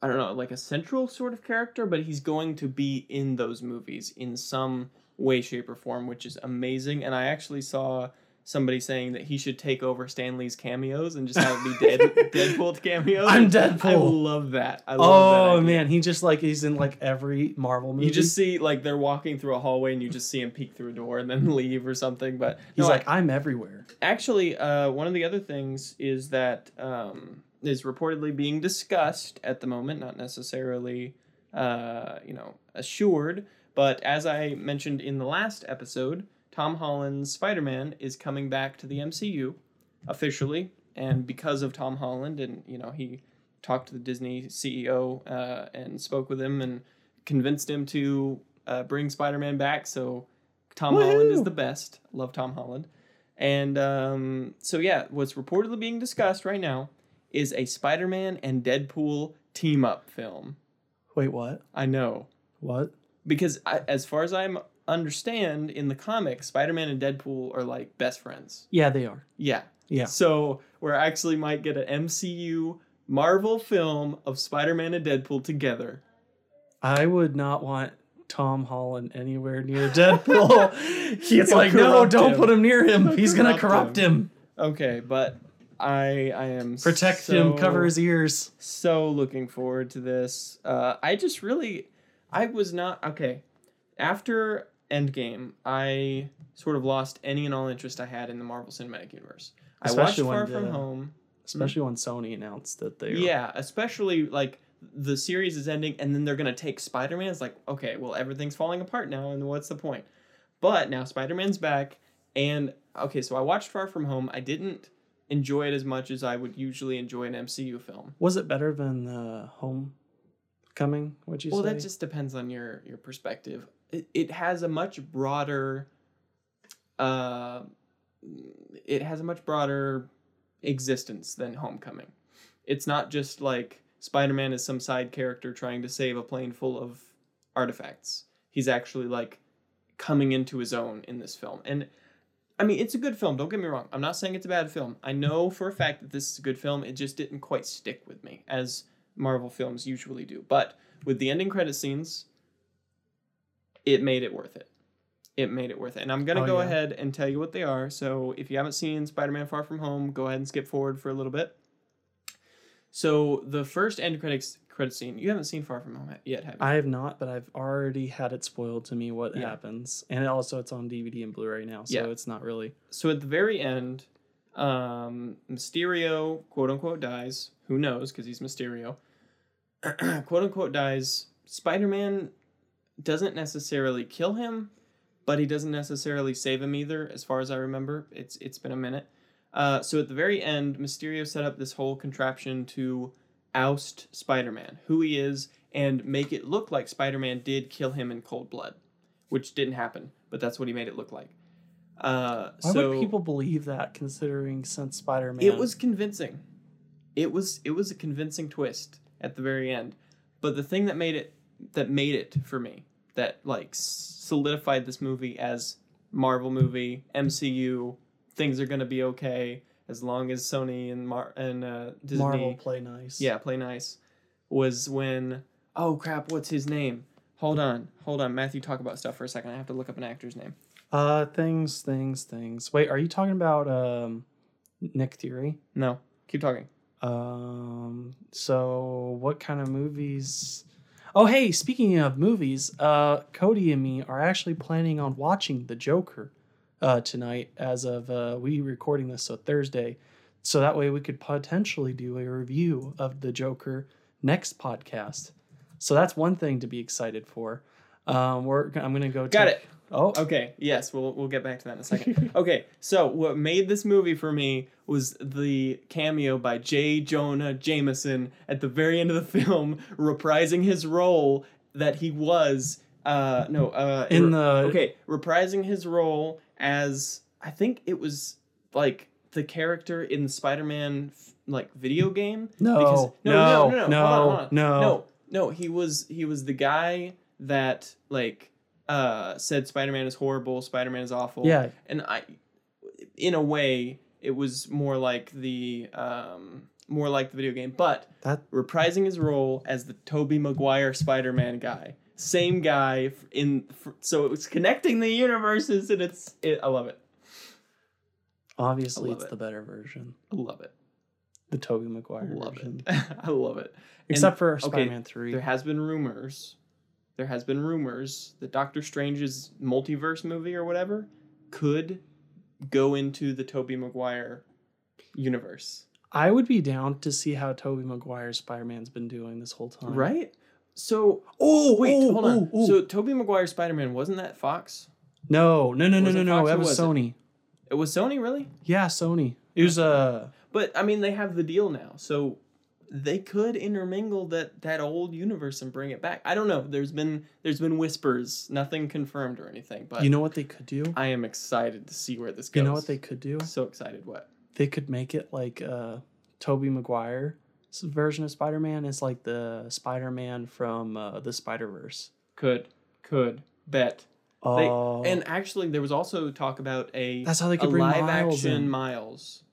I don't know, like a central sort of character, but he's going to be in those movies in some way shape or form, which is amazing and I actually saw somebody saying that he should take over Stan Lee's cameos and just have it be dead Deadpool cameos. I'm I Deadpool. love that. I love that Oh idea. man, he just like he's in like every Marvel movie. You just see like they're walking through a hallway and you just see him peek through a door and then leave or something. But he's no, like, I'm everywhere. actually uh, one of the other things is that um, is reportedly being discussed at the moment not necessarily uh, you know assured but as i mentioned in the last episode tom holland's spider-man is coming back to the mcu officially and because of tom holland and you know he talked to the disney ceo uh, and spoke with him and convinced him to uh, bring spider-man back so tom holland is the best love tom holland and um, so, yeah, what's reportedly being discussed right now is a Spider Man and Deadpool team up film. Wait, what? I know. What? Because I, as far as I understand in the comics, Spider Man and Deadpool are like best friends. Yeah, they are. Yeah. Yeah. So, we actually might get an MCU Marvel film of Spider Man and Deadpool together. I would not want Tom Holland anywhere near Deadpool. He's like, no, don't him. put him near him. He's gonna corrupt corrupt him. Okay, but I I am Protect so- him. Cover his ears. so looking forward to this. Uh, I just really, I was not okay. After Endgame, I sort of lost any and all interest I had in the Marvel Cinematic Universe. Especially I watched Far From the- Home. Especially when Sony announced that they. Were, Yeah, especially like the series is ending and then they're gonna take Spider-Man. It's like, okay, well everything's falling apart now, and what's the point? But now Spider-Man's back, and okay, so I watched Far From Home. I didn't enjoy it as much as I would usually enjoy an MCU film. Was it better than the Homecoming? What'd you well say? Well, that just depends on your your perspective it, has a much broader uh it has a much broader existence than homecoming. It's not just like spider-man is some side character trying to save a plane full of artifacts. He's actually like coming into his own in this film. And i mean it's a good film don't get me wrong. I'm not saying it's a bad film. I know for a fact that this is a good film. It just didn't quite stick with me as marvel films usually do. But with the ending credit scenes it made it worth it. It made it worth it. And i'm gonna Oh, go yeah. ahead and tell you what they are. So if you haven't seen spider-man far from home go ahead and skip forward for a little bit. So the first end credits credit scene. You haven't seen far from home yet have you? I have not, but I've already had it spoiled to me what Yeah. happens, and it also it's on DVD and Blu-ray now, so Yeah. it's not really. so at the very end um mysterio quote unquote dies. Who knows? Because he's mysterio. Quote unquote dies. Spider-man doesn't necessarily kill him but he doesn't necessarily save him either as far as i remember it's it's been a minute uh, so at the very end mysterio set up this whole contraption to oust spider-man who he is and make it look like spider-man did kill him in cold blood which didn't happen but that's what he made it look like uh, Why so would people believe that, considering since Spider-Man? it was convincing. It was it was a convincing twist at the very end. But the thing that made it that made it for me that like solidified this movie as Marvel movie, MCU, things are going to be okay as long as Sony and Mar- and uh, Disney Marvel play nice. yeah, play nice was when oh crap, what's his name? Hold on. Hold on. Matthew talk about stuff for a second. I have to look up an actor's name. Uh, things, things, things. Wait, are you talking about um, Nick Fury? No. Keep talking. Um, so what kind of movies? Oh, hey, speaking of movies, uh, Cody and me are actually planning on watching The Joker, uh, tonight. As of uh, we recording this so Thursday, so that way we could potentially do a review of The Joker next podcast. So that's one thing to be excited for. Um, we're I'm gonna go Got take- it. Oh, Okay, yes, we'll we'll get back to that in a second. okay, so what made this movie for me was the cameo by J. Jonah Jameson at the very end of the film, reprising his role that he was. Uh, no, uh, in the okay, reprising his role as I think it was like the character in the Spider-Man f- like video game. no, Because- no, no, no, no, no, no, hold on, hold on. no, No, no, he was he was the guy that like uh said Spider-Man is horrible, Spider-Man is awful. Yeah, And I in a way it was more like the um more like the video game, but that reprising his role as the Tobey Maguire Spider-Man guy. Same guy in so it was connecting the universes and it's it, I love it. obviously love it's it. the better version, I love it. the Tobey Maguire I love version, it. I love it. except for Spider-Man Three. There has been rumors. There has been rumors that Doctor Strange's multiverse movie or whatever could go into the Tobey Maguire universe. I would be down to see how Tobey Maguire's Spider-Man's been doing this whole time. Right? So Oh wait, oh, hold on. oh, oh. So Tobey Maguire Spider Man wasn't that Fox? no, no, no, no, Was no, it no. That was was it? Sony. It was Sony, really? Yeah, Sony. It was uh But I mean, they have the deal now, so they could intermingle that that old universe and bring it back. I don't know. There's been there's been whispers, nothing confirmed or anything. But you know what they could do? I am excited to see where this goes. You know what they could do? So excited. What? They could make it like uh Tobey Maguire version of Spider-Man is like the Spider-Man from uh, the Spider-Verse. Could could bet. Oh, And actually, there was also talk about a that's how they could bring live Miles action in. Miles,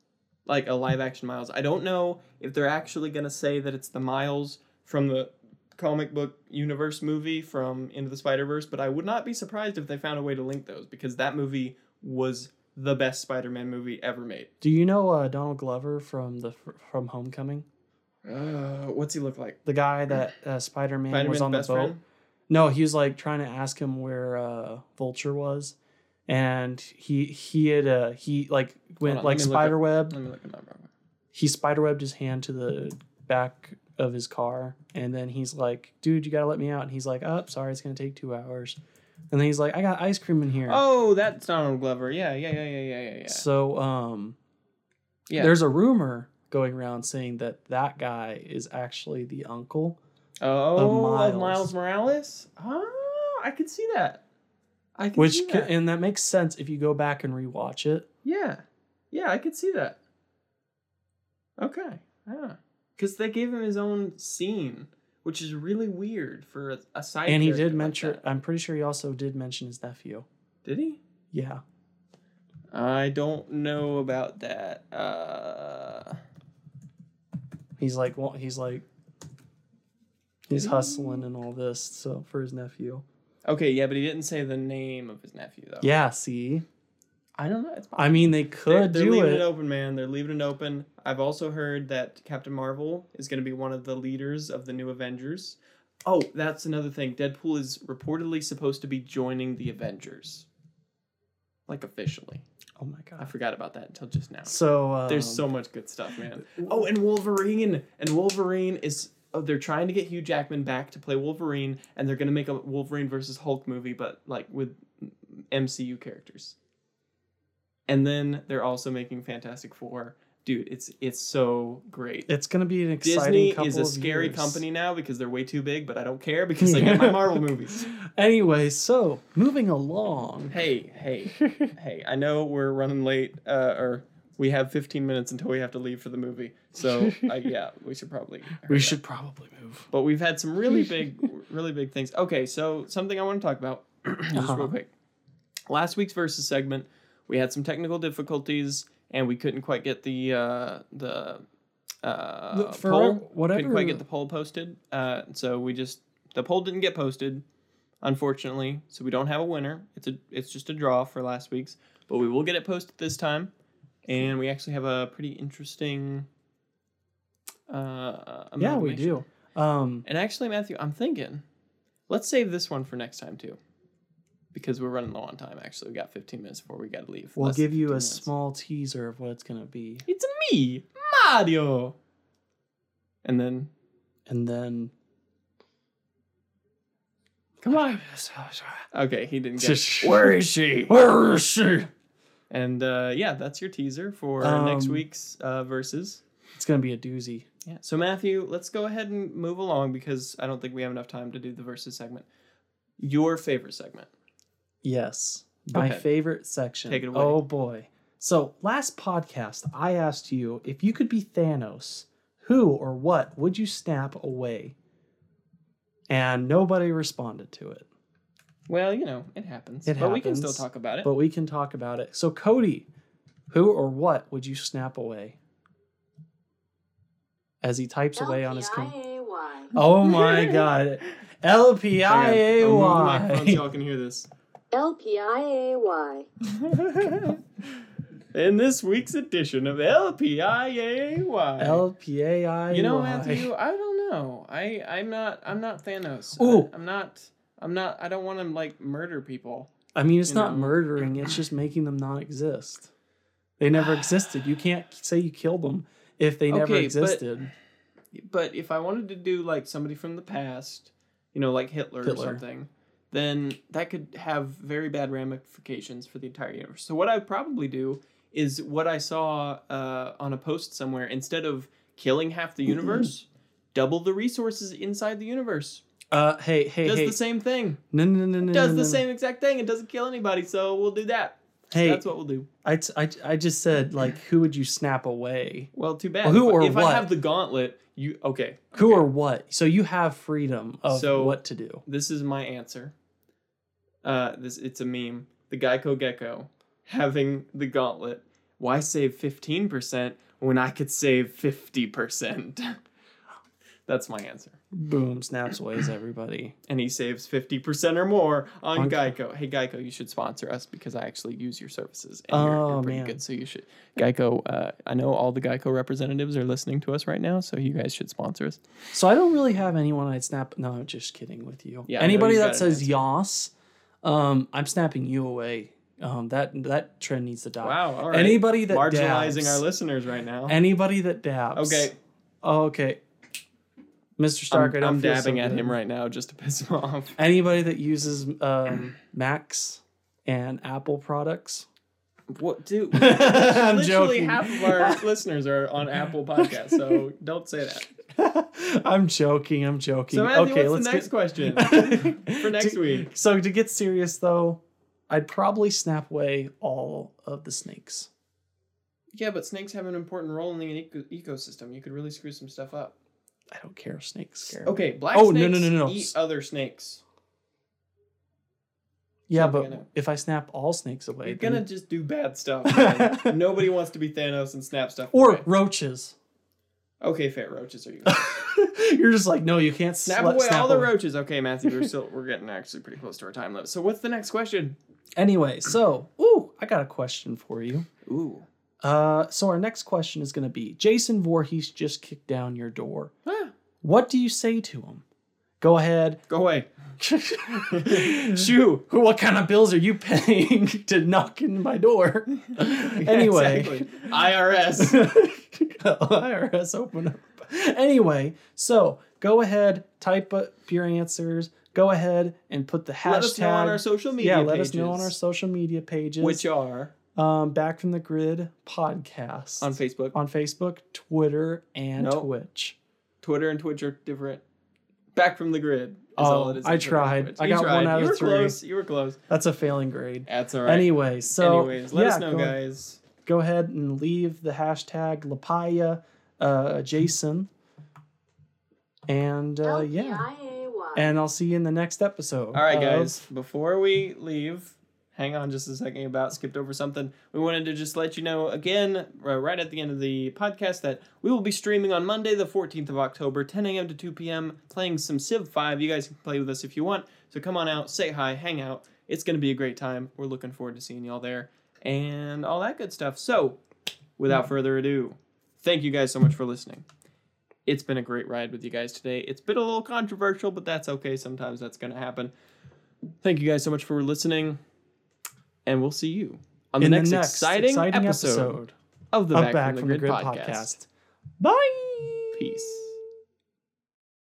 like a live action Miles. I don't know if they're actually gonna say that it's the Miles from the comic book universe movie from Into the Spider Verse, but I would not be surprised if they found a way to link those because that movie was the best Spider-Man movie ever made. Do you know uh, Donald Glover from the from Homecoming? Uh, what's he look like? The guy that uh, Spider-Man was Spider-Man's on the boat. friend. No, he was like trying to ask him where uh, Vulture was, and he he had uh he like went on, like me look up- spider web. Let me look him up. He spider webbed his hand to the back of his car, and then he's like, "Dude, you gotta let me out." And he's like, "Oh, sorry, it's gonna take two hours." And then he's like, "I got ice cream in here." Oh, that's Donald Glover. Yeah, yeah, yeah, yeah, yeah, yeah. yeah. So um, Yeah. there's a rumor going around saying that that guy is actually the uncle. Oh, Miles. of Miles Morales. Oh, I could see that. I could Which see that. and that makes sense if you go back and rewatch it. yeah, yeah, I could see that. Okay, yeah, because they gave him his own scene, which is really weird for a, a side. and he did like mention. that. I'm pretty sure he also did mention his nephew. Did he? Yeah. I don't know about that. Uh, He's like, well, he's like, he's hustling and all this. So for his nephew. Okay, yeah, but he didn't say the name of his nephew though. Yeah. See, I don't know. It's I mean, they They're, could they're do leaving it. it open, man. They're leaving it open. I've also heard that Captain Marvel is going to be one of the leaders of the new Avengers. Oh, that's another thing. Deadpool is reportedly supposed to be joining the Avengers. Like officially. Oh my god! I forgot about that until just now. So um, There's so much good stuff, man. Oh, and Wolverine. And Wolverine is they're trying to get Hugh Jackman back to play Wolverine and they're going to make a Wolverine versus Hulk movie but like with MCU characters. And then they're also making Fantastic 4. Dude, it's it's so great. it's gonna be an exciting Disney is a scary years. company now because they're way too big, but I don't care because I get my Marvel movies. Anyway, so moving along. Hey, hey, hey! I know we're running late, uh, or we have 15 minutes until we have to leave for the movie. So uh, yeah, we should probably. we should probably move. But we've had some really big, really big things. Okay, so something I want to talk about, just Uh-huh. real quick. Last week's versus segment, we had some technical difficulties, and we couldn't quite get the uh, the uh, Look, for poll. whatever- Couldn't quite get the poll posted. Uh, so we just the poll didn't get posted, unfortunately. So we don't have a winner. It's a it's just a draw for last week's, but we will get it posted this time, and we actually have a pretty interesting. Uh, Yeah, we do. Um, And actually, Matthew, I'm thinking, let's save this one for next time too, because we're running low on time. Actually, we got 15 minutes before we got to leave. we'll Less give you a minutes. small teaser of what it's gonna be, It's me, Mario. And then and then Come on. Okay, he didn't get. Where is she? Where is she? And uh, yeah, that's your teaser for next Um, week's uh, verses. It's gonna be a doozy. Yeah. So Matthew, let's go ahead and move along because I don't think we have enough time to do the verses segment. Your favorite segment. Yes. Go My ahead. favorite section. Take it away. Oh boy. So last podcast, I asked you if you could be Thanos, who or what would you snap away? And nobody responded to it. Well, you know, it happens. It but we can still talk about it. But we can talk about it. So Cody, who or what would you snap away? As he types away on his com- LPIAY. Oh my god. L P I A Hang on, I'll move the microphone so Y. y'all can hear this. LPIAY. In this week's edition of LPIAY. L P A I. You know, Matthew, I don't know. I I'm not I'm not Thanos. Ooh. I, am not I'm not I don't want to like murder people. I mean, it's not know. murdering, it's just making them not exist. They never existed. You can't say you killed them if they never Okay, but- existed. But if I wanted to do like somebody from the past, you know, like Hitler, Hitler. or something, then that could have very bad ramifications for the entire universe. So what I'd probably do is what I saw uh, on a post somewhere. Instead of killing half the universe, double the resources inside the universe. Uh, hey, hey, Does hey. the same thing. no, no, no, no, Does no, the no. same exact thing. It doesn't kill anybody. So we'll do that. Hey, That's what we'll do. I, t- I, I just said, like, who would you snap away? Well, too bad. Well, who if, or if I have the gauntlet, you okay? Who okay. or what? So you have freedom of So- what to do. This is my answer. Uh, this it's a meme. The Geico Gecko having the gauntlet. Why save fifteen percent when I could save fifty percent? That's my answer. Boom, snaps ways everybody. And he saves fifty percent or more on, On- Geico. Hey Geico, you should sponsor us because I actually use your services and you're, Oh, you're pretty man. good. So you should Geico. Uh, I know all the Geico representatives are listening to us right now, so you guys should sponsor us. So I don't really have anyone I'd snap. No, I'm just kidding with you. Yeah, Anybody that an says answer. yas, um, I'm snapping you away. Um, that that trend needs to die. Wow. All right. Anybody that marginalizing dabs, our listeners right now. Anybody that dabs. Okay. Okay. Mr. Stark, I I'm, don't I'm feel so dabbing at him right now just to piss him off. Anybody that uses um, Macs and Apple products. What, dude? I'm Literally joking. half of our listeners are on Apple Podcasts, so don't say that. I'm joking. I'm joking. So, Matthew, okay, what's let's the next get... question for next To- week? So to get serious though, I'd probably snap away all of the snakes. Yeah, but snakes have an important role in the eco- ecosystem. You could really screw some stuff up. I don't care. Snakes scare. Okay, black Oh, no, snakes no, no, no, no. eat other snakes. Yeah, Something I but know. if I snap all snakes away, You're then- gonna just do bad stuff. man. Nobody wants to be Thanos and snap stuff. or away. roaches. okay, fair roaches are you? You're just like, no, you can't Snap sla- away snap all the away. roaches. Okay, Matthew, we're still we're getting actually pretty close to our time limit. So what's the next question? Anyway, so ooh, I got a question for you. Ooh. Uh, so our next question is going to be: Jason Voorhees just kicked down your door. What do you say to him? Go ahead. go away. Shoo! What kind of bills are you paying to knock in my door? anyway, Exactly. IRS. IRS open up. Anyway, so go ahead, type up your answers. Go ahead and put the hashtag. Let us know on our social media yeah, let pages, us know on our social media pages. which are um, Back from the Grid podcast on Facebook. on Facebook, Twitter, and Nope. Twitch. Twitter and Twitch are different. Back from the grid. Is all Oh, it is I on Twitter and tried. I You got one tried. out you of were three. close. You were close. That's a failing grade. That's all right. Anyway, so Anyways, let yeah, us know, go, guys. Go ahead and leave the hashtag Lapaya uh, Jason. And uh, yeah. And I'll see you in the next episode. All right, guys. Before we leave, hang on just a second. About skipped over something. We wanted to just let you know again, uh, right at the end of the podcast, that we will be streaming on Monday, the 14th of October, 10 a.m. to 2 p.m., playing some Civ 5. You guys can play with us if you want. So come on out, say hi, hang out. It's going to be a great time. We're looking forward to seeing y'all there and all that good stuff. So, without further ado, thank you guys so much for listening. It's been a great ride with you guys today. It's been a little controversial, but that's okay. Sometimes that's going to happen. Thank you guys so much for listening, and we'll see you on the, next, the next exciting, episode, of the Back, Back from the Grid, podcast. podcast. Bye. Peace.